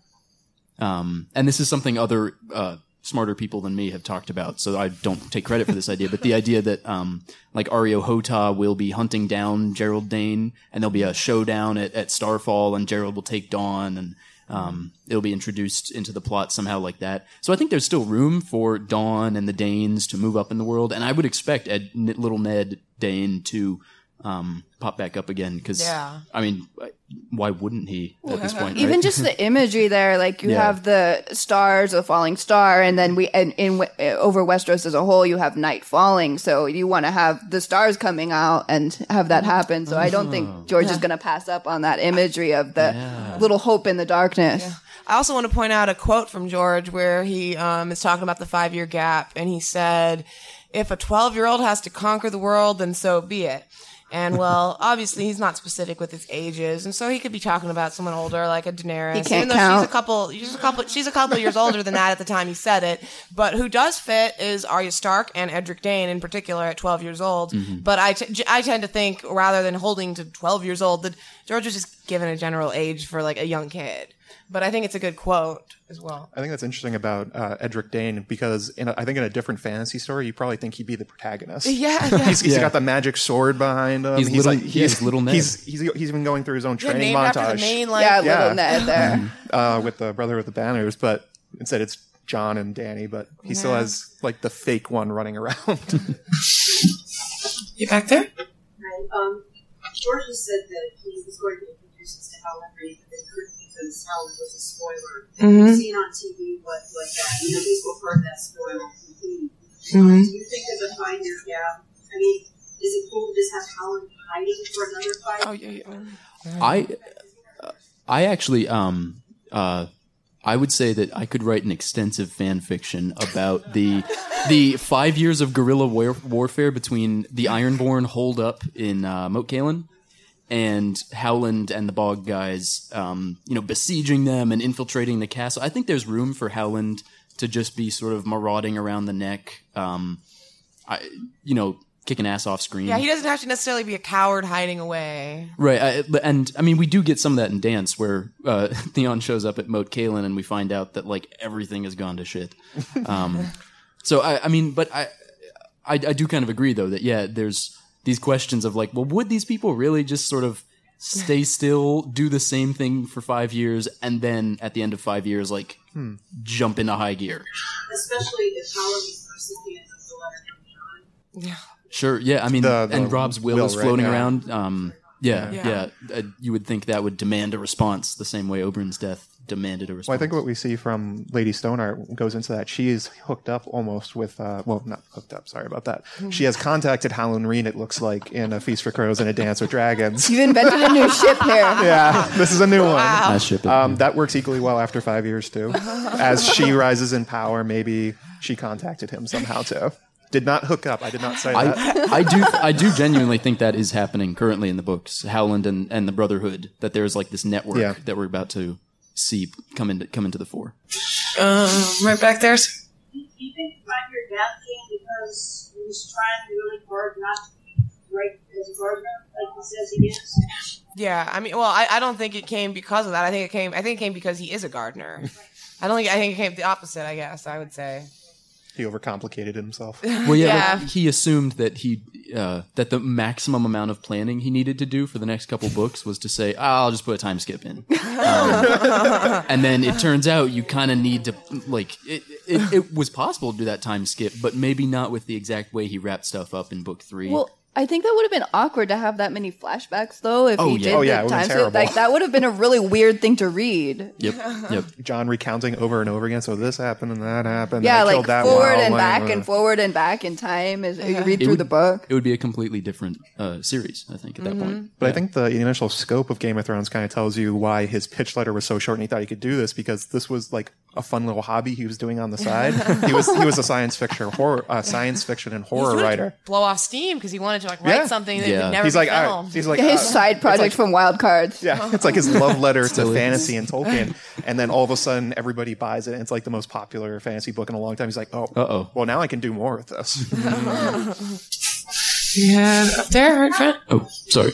um, and this is something other uh, smarter people than me have talked about, so I don't take credit for this idea. But the idea that um, like Areo Hotah will be hunting down Gerold Dayne, and there'll be a showdown at, at Starfall, and Gerold will take Dawn, and um, it'll be introduced into the plot somehow like that. So I think there's still room for Dawn and the Daynes to move up in the world, and I would expect Ed, little Ned Dayne to um, pop back up again because Yeah. I mean, why wouldn't he at this point? Even just the imagery there, like you Yeah. have the stars, the falling star, and then we, and in over Westeros as a whole, you have night falling. So you want to have the stars coming out and have that happen. So I don't think George is going to pass up on that imagery of the little hope in the darkness. I also want to point out a quote from George where he um, is talking about the five year gap, and he said, "If a twelve year old has to conquer the world, then so be it." And well, obviously he's not specific with his ages, and so he could be talking about someone older, like a Daenerys. He can't even though count. she's a couple, she's a couple, she's a couple years older than that at the time he said it. But who does fit is Arya Stark and Edric Dayne in particular at twelve years old. Mm-hmm. But I, t- I tend to think rather than holding to twelve years old, that George was just given a general age for like a young kid. But I think it's a good quote as well. I think that's interesting about uh, Edric Dayne because in a, I think in a different fantasy story, you probably think he'd be the protagonist. Yeah, yeah. He's, he's Yeah. got the magic sword behind him. He's little- like, he is little Ned. He's, he's he's been going through his own Yeah, training named after the montage main like yeah, Yeah. little Ned there. uh, with the brother with the banners, but instead it's Jon and Dany. But he still has like the fake one running around. You back there? Right. Um, George has said that he was going to introduce us to Howland Reed, but they couldn't because Howland was a spoiler. Mm-hmm. We've seen on TV what, what that, you know, people heard that spoiler completely. Mhm. Do you think there's a five year gap? I mean, is it cool to just have Howland hiding for another five Oh yeah, yeah. I I actually um uh I would say that I could write an extensive fan fiction about the the five years of guerrilla war- warfare between the Ironborn hold up in uh, Moat Cailin and Howland and the Bog guys, um, you know, besieging them and infiltrating the castle. I think there's room for Howland to just be sort of marauding around the neck, um, I, you know, kicking ass off screen. Yeah, he doesn't have to necessarily be a coward hiding away. Right, I, and I mean, we do get some of that in Dance, where uh, Theon shows up at Moat Cailin, and we find out that like everything has gone to shit. Um, so I, I mean, but I, I, I do kind of agree though that yeah, there's these questions of like, well, would these people really just sort of stay still, do the same thing for five years, and then at the end of five years, like jump into high gear? Especially if Howland is the recipient of the letter from Jon. Sure. Yeah. I mean, The- the and Robb's will, will, is floating yeah. around. Um, yeah, Yeah. yeah. Uh, you would think that would demand a response the same way Oberyn's death demanded a response. Well, I think what we see from Lady Stoneheart goes into that. She is hooked up almost with, uh, well, not hooked up. Sorry about that. She has contacted Howland Reed. It looks like in a Feast for Crows and a Dance with Dragons. You've invented a new ship here. Yeah, this is a new one. Nice ship. Um, that works equally well after five years too. As she rises in power, maybe she contacted him somehow too. Did not hook up. I did not say that. I, I do I do genuinely think that is happening currently in the books, Howland and, and the Brotherhood, that there's like this network Yeah. that we're about to see come into come into the fore. Um, right back there. Do you think five year gap came because he was trying really hard not to be right as a gardener, like he says he is? Yeah, I mean, well, I, I don't think it came because of that. I think it came. I think it came because he is a gardener. I don't think. I think it came the opposite. I guess I would say. He overcomplicated himself. Well, yeah, Yeah. but he assumed that he uh, that the maximum amount of planning he needed to do for the next couple books was to say, "Ah, "I'll just put a time skip in," Um, and then it turns out you kind of need to like it, it. It was possible to do that time skip, but maybe not with the exact way he wrapped stuff up in book three. Well, I think that would have been awkward to have that many flashbacks, though. If Oh, he yeah. did Oh, yeah, the would've time been skip, terrible. like that would have been a really weird thing to read. yep, yep. John recounting over and over again. So this happened and that happened. Yeah, like that forward and back uh, and forward and back in time as you read It through would- the book. It would be a completely different uh, series, I think, at that point. But I think the initial scope of Game of Thrones kind of tells you why his pitch letter was so short and he thought he could do this because this was like a fun little hobby he was doing on the side. he was he was a science fiction horror uh, science fiction and horror He writer. blow off steam because he wanted to like write Yeah. something that Yeah. would never He's be like, all right. filmed. he's like His uh, side project from Wild Cards. Yeah, it's like his love letter to fantasy and Tolkien, and then all of a sudden everybody buys it. and It's like the most popular fantasy book in a long time. He's like, oh, Uh-oh. well now I can do more with this. yeah, up there, right front. Oh, sorry.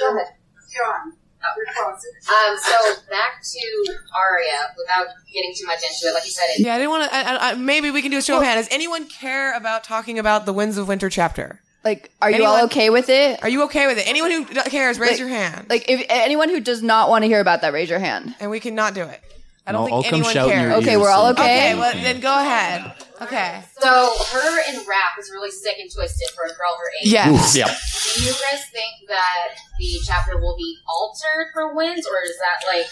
Go ahead. John, responsive. Um, so back to Arya, without getting too much into it, like you said, it, Yeah, I didn't want to. I, I, I- maybe we can do a show of hands. Does anyone care about talking about the Winds of Winter chapter? Like, are you all okay with it? Are you okay with it? Anyone who cares, raise Like- your hand. Like, if anyone who does not want to hear about that, raise your hand. and we cannot do it. I don't I'll, think I'll anyone shout cares. your Okay, ears we're all okay? Okay, well then go ahead. Okay. so her and rap is really sick and twisted for a girl her age. Yes. yeah, Do you guys think that the chapter will be altered for Winds, or is that like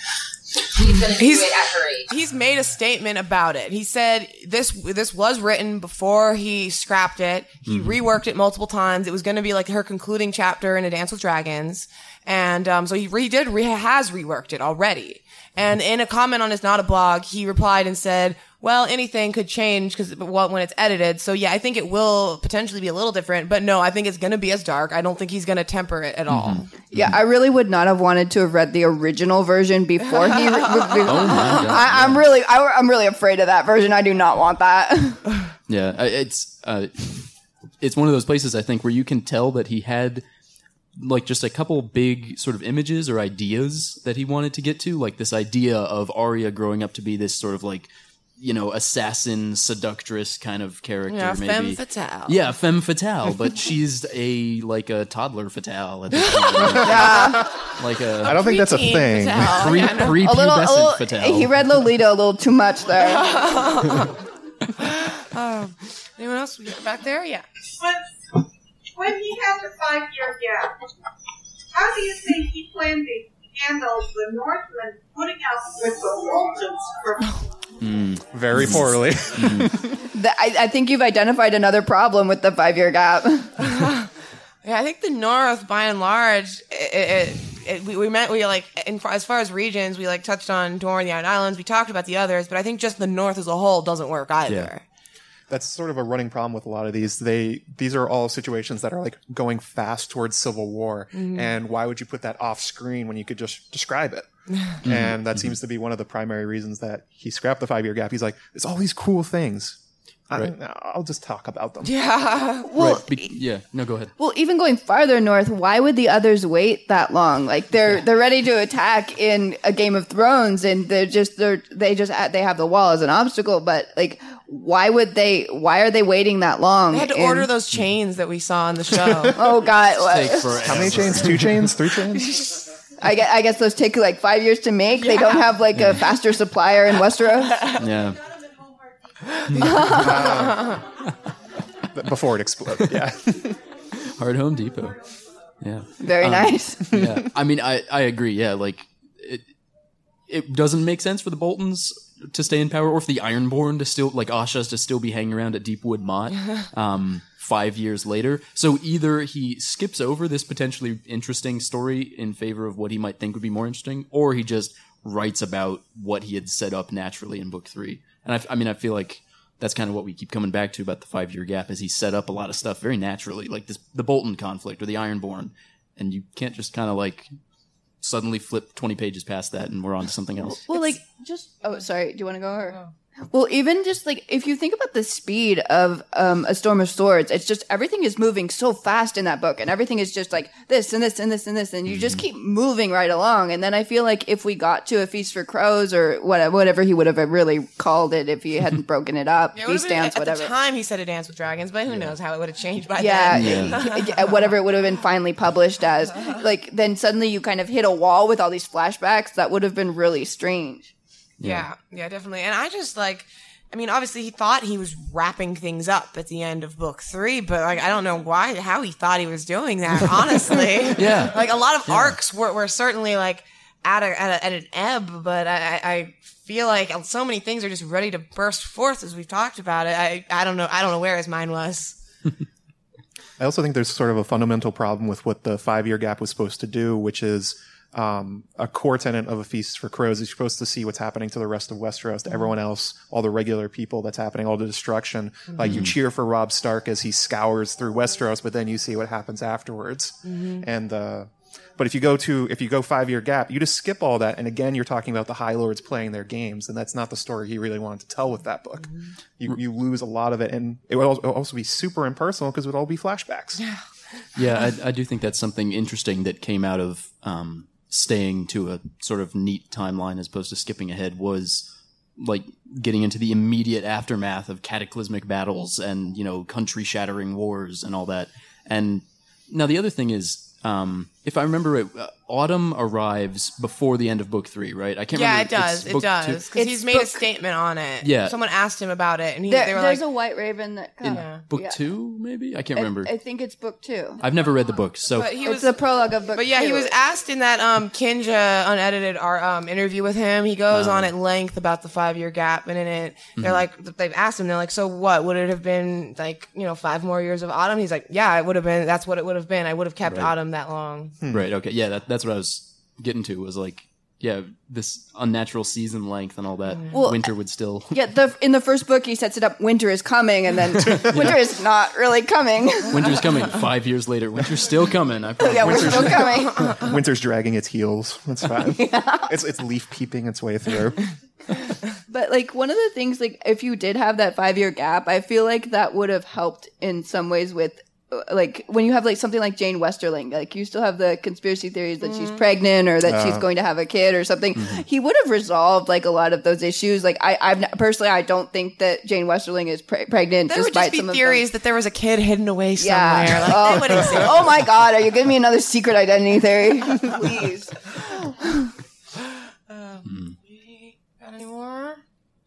he's going to do it at her age? He's made a statement about it. He said this this was written before he scrapped it. He reworked it multiple times. It was going to be like her concluding chapter in A Dance with Dragons, and um, so he re- did re- has reworked it already. And in a comment on his not a blog, he replied and said, "Well, anything could change because well, when it's edited. So yeah, I think it will potentially be a little different, but no, I think it's going to be as dark. I don't think he's going to temper it at all. Yeah, I really would not have wanted to have read the original version before he. Re- re- Oh my god. I, I'm really, I, I'm really afraid of that version. I do not want that. Yeah, it's uh, it's one of those places I think where you can tell that he had like just a couple big sort of images or ideas that he wanted to get to, like this idea of Arya growing up to be this sort of like you know assassin seductress kind of character, Yeah, maybe. femme fatale. Yeah, femme fatale, but she's a like a toddler fatale at this point. like a I don't think that's a thing. fatale. pre Yeah, no. pre a little, a little fatale. he read Lolita a little too much there. Um, anyone else back there? Yeah. When, when he had the five year gap, how do you think he planned to handle the Northmen putting up with the Boltons for hmm. Very poorly. The- I, I think you've identified another problem with the five year gap. Yeah, I think the North, by and large, it, it, it, we, we meant we like in, as far as regions, we like touched on Dorne, the Iron Islands. We talked about the others, but I think just the North as a whole doesn't work either. Yeah. That's sort of a running problem with a lot of these. They these are all situations that are like going fast towards civil war, mm-hmm. and why would you put that off screen when you could just describe it? Mm-hmm. and that seems to be one of the primary reasons that he scrapped the five year gap. He's like, there's all these cool things, I, Right. I'll just talk about them. Yeah. Well, right. Be- yeah. No, go ahead. Well, even going farther north, why would the others wait that long? Like they're they're ready to attack in a Game of Thrones, and they're just they're they just they have the wall as an obstacle. But like, why would they? Why are they waiting that long? They had to in- order those chains that we saw on the show. Oh God! Take. How many chains? Two chains? Three chains? I guess, I guess those take like five years to make. They don't have like a faster supplier in Westeros. Yeah. Before it exploded, yeah. Hard Home Depot. Yeah. Very um, nice. yeah. I mean, I, I agree. Yeah. Like, it, it doesn't make sense for the Boltons to stay in power or for the Ironborn to still, like, Asha's to still be hanging around at Deepwood Motte, um, five years later. So either he skips over this potentially interesting story in favor of what he might think would be more interesting, or he just writes about what he had set up naturally in book three. And I, I mean, I feel like that's kind of what we keep coming back to about the five year gap is he set up a lot of stuff very naturally, like this the Bolton conflict or the Ironborn, and you can't just kind of like suddenly flip twenty pages past that and we're on to something else. Well, like just oh, sorry. Do you want to go or? Oh. Well, even just like if you think about the speed of um, a Storm of Swords, it's just everything is moving so fast in that book, and everything is just like this and this and this and this, and you just keep moving right along. And then I feel like if we got to a Feast for Crows or whatever, whatever he would have really called it if he hadn't broken it up, Yeah, Feast been- Dance, at whatever. the time, he said a dance with dragons, but who knows how it would have changed by yeah, then. yeah, whatever it would have been finally published as. Like then suddenly you kind of hit a wall with all these flashbacks. That would have been really strange. Yeah, yeah, definitely. And I just like, I mean, obviously he thought he was wrapping things up at the end of book three, but like, I don't know why, how he thought he was doing that, honestly. Yeah. Like a lot of arcs were, were certainly like at a, at, a, at an ebb, but I, I I feel like so many things are just ready to burst forth as we've talked about it. I, I don't know. I don't know where his mind was. I also think there's sort of a fundamental problem with what the five year gap was supposed to do, which is um, a core tenant of a feast for crows is you're supposed to see what's happening to the rest of Westeros, to everyone else, all the regular people that's happening, all the destruction. Like you cheer for Robb Stark as he scours through Westeros, but then you see what happens afterwards. And uh, but if you go to if you go five year gap, you just skip all that, and again you're talking about the High Lords playing their games, and that's not the story he really wanted to tell with that book. You you lose a lot of it, and it would al- it would also be super impersonal because it would all be flashbacks. Yeah, I, I do think that's something interesting that came out of um, staying to a sort of neat timeline as opposed to skipping ahead was like getting into the immediate aftermath of cataclysmic battles and you know country shattering wars and all that. And now the other thing is, um, if I remember it, uh, autumn arrives before the end of book three, right? I can't Yeah, remember. it does. It's It book does. Because he's made a statement on it. Yeah. Someone asked him about it, and he, There, they were there's like, a White Raven that In comes. book Yeah. two, maybe I can't I, remember. I think it's book two. I've never read the book, so but he it's was the prologue of book. But yeah, he was asked in that um Kinja unedited our um interview with him. He goes on at length about the five year gap, and in it, they're like, they've asked him, they're like, so what would it have been like? You know, five more years of autumn? He's like, yeah, it would have been. That's what it would have been. I would have kept Right. autumn that long. Right. Okay. Yeah. That, that's what I was getting to. Was like, yeah, this unnatural season length and all that. Mm-hmm. Well, Winter would still. Yeah, the in the first book he sets it up. Winter is coming, and then winter is not really coming. Winter's coming. Five years later, winter's still coming. I promise. yeah, we're still coming. Winter's dragging its heels. That's fine. It's it's leaf peeping its way through. But like one of the things, like if you did have that five year gap, I feel like that would have helped in some ways with. Uh, Like when you have like something like Jeyne Westerling, like you still have the conspiracy theories that she's mm. pregnant or that she's uh-huh. going to have a kid or something. Mm-hmm. He would have resolved like a lot of those issues. Like I, I've n- personally, I don't think that Jeyne Westerling is pre- pregnant. There would just be theories that there was a kid hidden away somewhere. Yeah. Like, oh, would exist. oh my God, are you giving me another secret identity theory? Please. Got hmm. any more?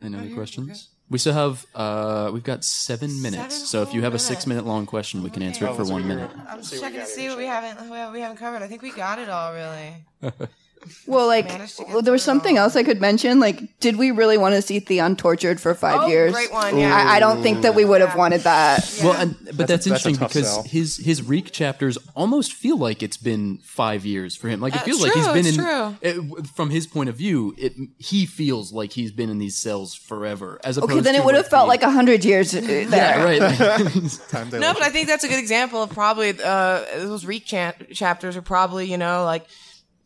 Any oh, other questions? We still have. uh We've got seven minutes. Seven so if you have a six minute long question, we can answer it for one minute. I'm just checking to see what we haven't what we haven't covered. I think we got it all really. Well, like, Managed to get well, there was something else I could mention. Like, did we really want to see Theon tortured for five Oh, years? great one, yeah. I, I don't think that we would have wanted that. Well, and, but that's, That's a- that's a interesting tough because sell. his his Reek chapters almost feel like it's been five years for him. Like it Uh, feels it's like he's true, been it's in. It, from his point of view, it he feels like he's been in these cells forever. As Okay, then to it would have felt like a hundred years uh, there. yeah, right. Time No, but I think that's a good example of probably uh, those Reek cha- chapters are probably you know like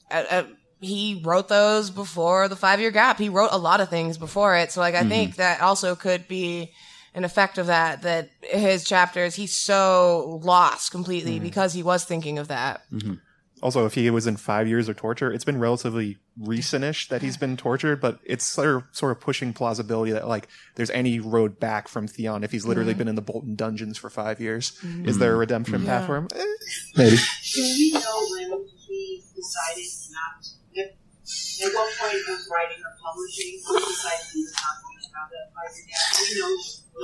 uh, uh, he wrote those before the five year gap. He wrote a lot of things before it, so like I think that also could be an effect of that. That his chapters, he's so lost completely Mm-hmm. because he was thinking of that. Also, if he was in five years of torture, it's been relatively recentish that he's been tortured, but it's sort of, sort of pushing plausibility that like there's any road back from Theon if he's literally been in the Bolton dungeons for five years. Is there a redemption path for him? Eh, maybe. Do we know when he decided not? If, at what point of writing or publishing he decided he was not going to have that five-year gap? Do we know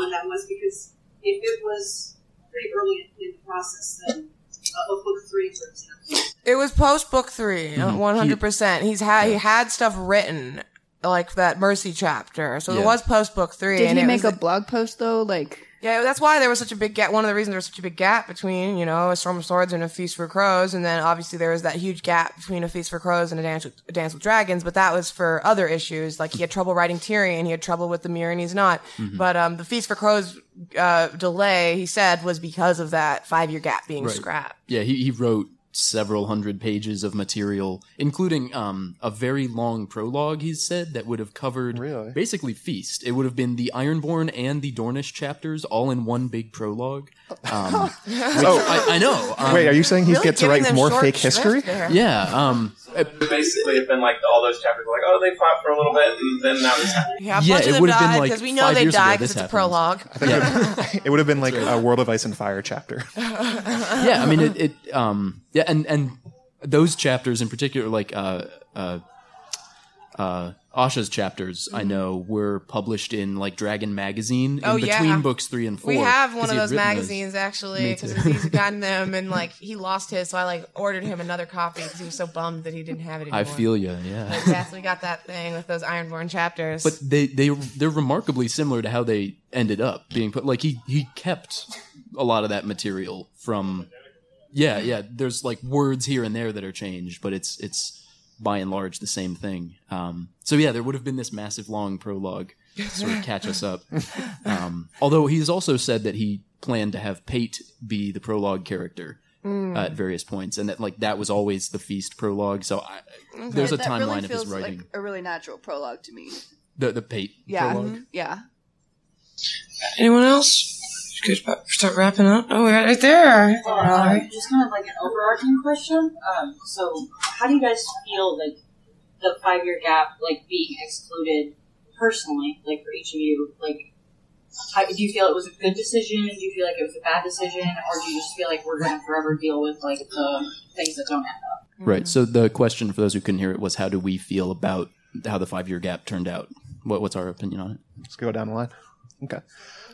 when that was? Because if it was pretty early in the process, then uh, of book three, for example. It was post book 3 Mm-hmm. one hundred percent. He's had he had stuff written like that Mercy chapter, so Yeah. it was post book three. Did and he it make was, a blog post though? Like, Yeah, that's why there was such a big gap. One of the reasons there was such a big gap between, you know, a Storm of Swords and a Feast for Crows, and then obviously there was that huge gap between a Feast for Crows and a Dance with, a Dance with Dragons. But that was for other issues, like he had trouble writing Tyrion, he had trouble with the Mirror, and he's not. Mm-hmm. But um, the Feast for Crows uh, delay, he said, was because of that five year gap being Right. scrapped. Yeah, he, he wrote several hundred pages of material, including um, a very long prologue, he said, that would have covered Really? basically Feast. It would have been the Ironborn and the Dornish chapters all in one big prologue. Um, which I, I know. Um, Wait, are you saying he Really gets to giving write them more short fake shrift history? there. Yeah. Um, basically have been like all those chapters were like, oh, they fought for a little bit, and then now this happened. Yeah, a Yeah, bunch it of them would have been died like because we know five they years ago died this because it's a happened. prologue. It would have been like a World of Ice and Fire chapter. yeah, I mean it, it um yeah and and those chapters in particular like uh uh uh Asha's chapters I mm-hmm. know were published in like Dragon magazine in Oh, yeah. between books 3 and 4. We have one of those magazines actually because he's gotten them and like he lost his, so I like ordered him another copy because he was so bummed that he didn't have it anymore. I feel you, yeah. But yes, we got that thing with those Ironborn chapters. But they they they're remarkably similar to how they ended up being put like he he kept a lot of that material from yeah, yeah, there's like words here and there that are changed, but it's it's by and large the same thing. Um, so yeah, there would have been this massive long prologue to sort of catch us up. Um, although he's also said that he planned to have Pate be the prologue character Mm. uh, at various points, and that like that was always the feast prologue. So I, there's a timeline really of his writing. like a really natural prologue to me. the the Pate Yeah, prologue. yeah. Anyone else? You guys start wrapping up? Oh, we're right there. Uh, just kind of like an overarching question. Um, so, how do you guys feel like the five year gap, like being excluded personally, like for each of you? Like, how, do you feel it was a good decision? Do you feel like it was a bad decision, or do you just feel like we're going to forever deal with like the things that don't end up? Right. So the question for those who couldn't hear it was, how do we feel about how the five year gap turned out? What, what's our opinion on it? Let's go down the line. Okay.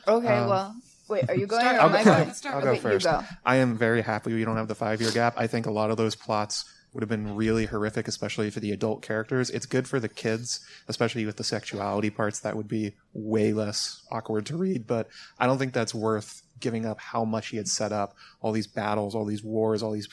Okay, Um, well, wait, are you going start- or I'll am go, I going? I'll go Okay, you first. go. I am very happy we don't have the five year gap. I think a lot of those plots would have been really horrific, especially for the adult characters. It's good for the kids, especially with the sexuality parts. That would be way less awkward to read, but I don't think that's worth giving up how much he had set up all these battles, all these wars, all these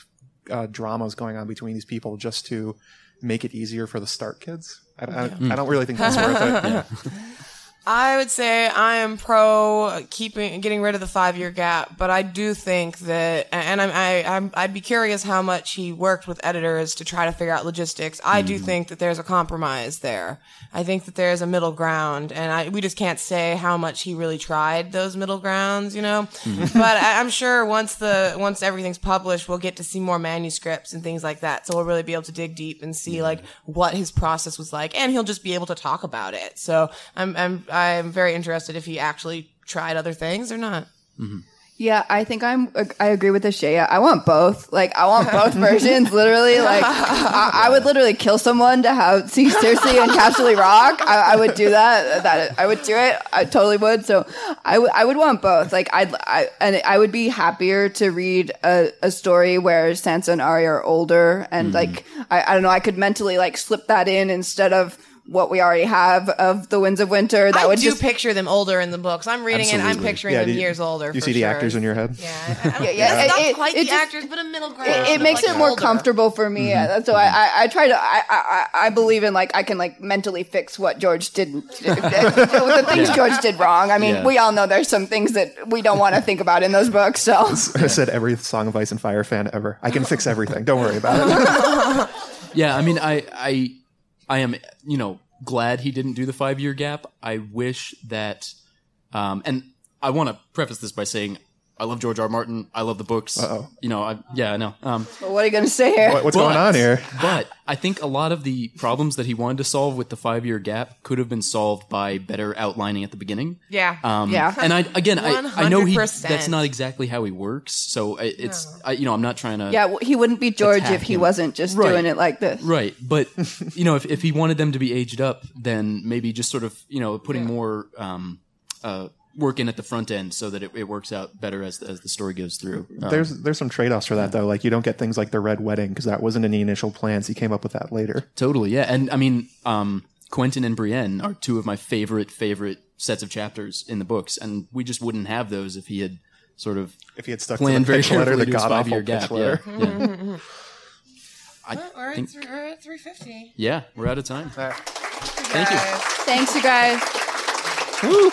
uh, dramas going on between these people just to make it easier for the Stark kids. I, I, I don't really think that's worth it. I would say I am pro keeping getting rid of the five year gap, but I do think that, and I'm, I, I'm I'd be curious how much he worked with editors to try to figure out logistics. I do mm. think that there's a compromise there. I think that there's a middle ground, and I we just can't say how much he really tried those middle grounds, you know. Mm-hmm. but I, I'm sure once the once everything's published, we'll get to see more manuscripts and things like that. So we'll really be able to dig deep and see like what his process was like, and he'll just be able to talk about it. So I'm I'm I'm very interested if he actually tried other things or not. Mm-hmm. Yeah, I think I'm. I agree with Ashaya. I want both. Like, I want both versions. Literally, like, I, I would literally kill someone to have see Cersei and Casterly Rock. I, I would do that. That I would do it. I totally would. So, I would. I would want both. Like, I'd. I and I would be happier to read a, a story where Sansa and Arya are older, and mm-hmm. like, I, I don't know. I could mentally like slip that in instead of what we already have of the Winds of Winter. That I would do just picture them older in the books. I'm reading it. I'm picturing Yeah, them you- years older. You for see the sure. actors in your head? Yeah, I- I don't- Yeah, yeah, it's not it- quite it the just- actors, but a middle ground. it, it makes like, it more older. comfortable for me. Uh, So I, I, I try to, I, I, I believe in like, I can like mentally fix what George didn't, the things Yeah. George did wrong. I mean, Yeah. we all know there's some things that we don't want to think about in those books. So I said every Song of Ice and Fire fan ever. I can fix everything. Don't worry about it. Yeah, I mean, I, I, I am, you know, glad he didn't do the five year gap. I wish that, um, and I want to preface this by saying I love George R. R. Martin. I love the books. Uh-oh. You know, I, yeah, I know. Um, Well, what are you going to say here? What- what's but- going on here? But I think a lot of the problems that he wanted to solve with the five year gap could have been solved by better outlining at the beginning. Yeah. Um, Yeah. And I again, I, I know he that's not exactly how he works. So I, it's I, you know I'm not trying to Yeah, well, he wouldn't be George if he him. wasn't just Right. doing it like this. Right, but you know, if, if he wanted them to be aged up, then maybe just sort of you know putting more um, uh, work in at the front end so that it, it works out better as the, as the story goes through. Um, There's there's some trade offs for that though. Like you don't get things like the red wedding because that wasn't in the initial plans. He came up with that later. totally, yeah, and I mean, um, Quentyn and Brienne are two of my favorite favorite sets of chapters in the books, and we just wouldn't have those if he had sort of If he had stuck to planned the very pitch letter, carefully the to his god five-year awful gap. pitch letter. Yeah, yeah. I Well, we're, think, at, th- we're at 350. yeah, we're out of time. Thank you. Thanks, you guys. Woo!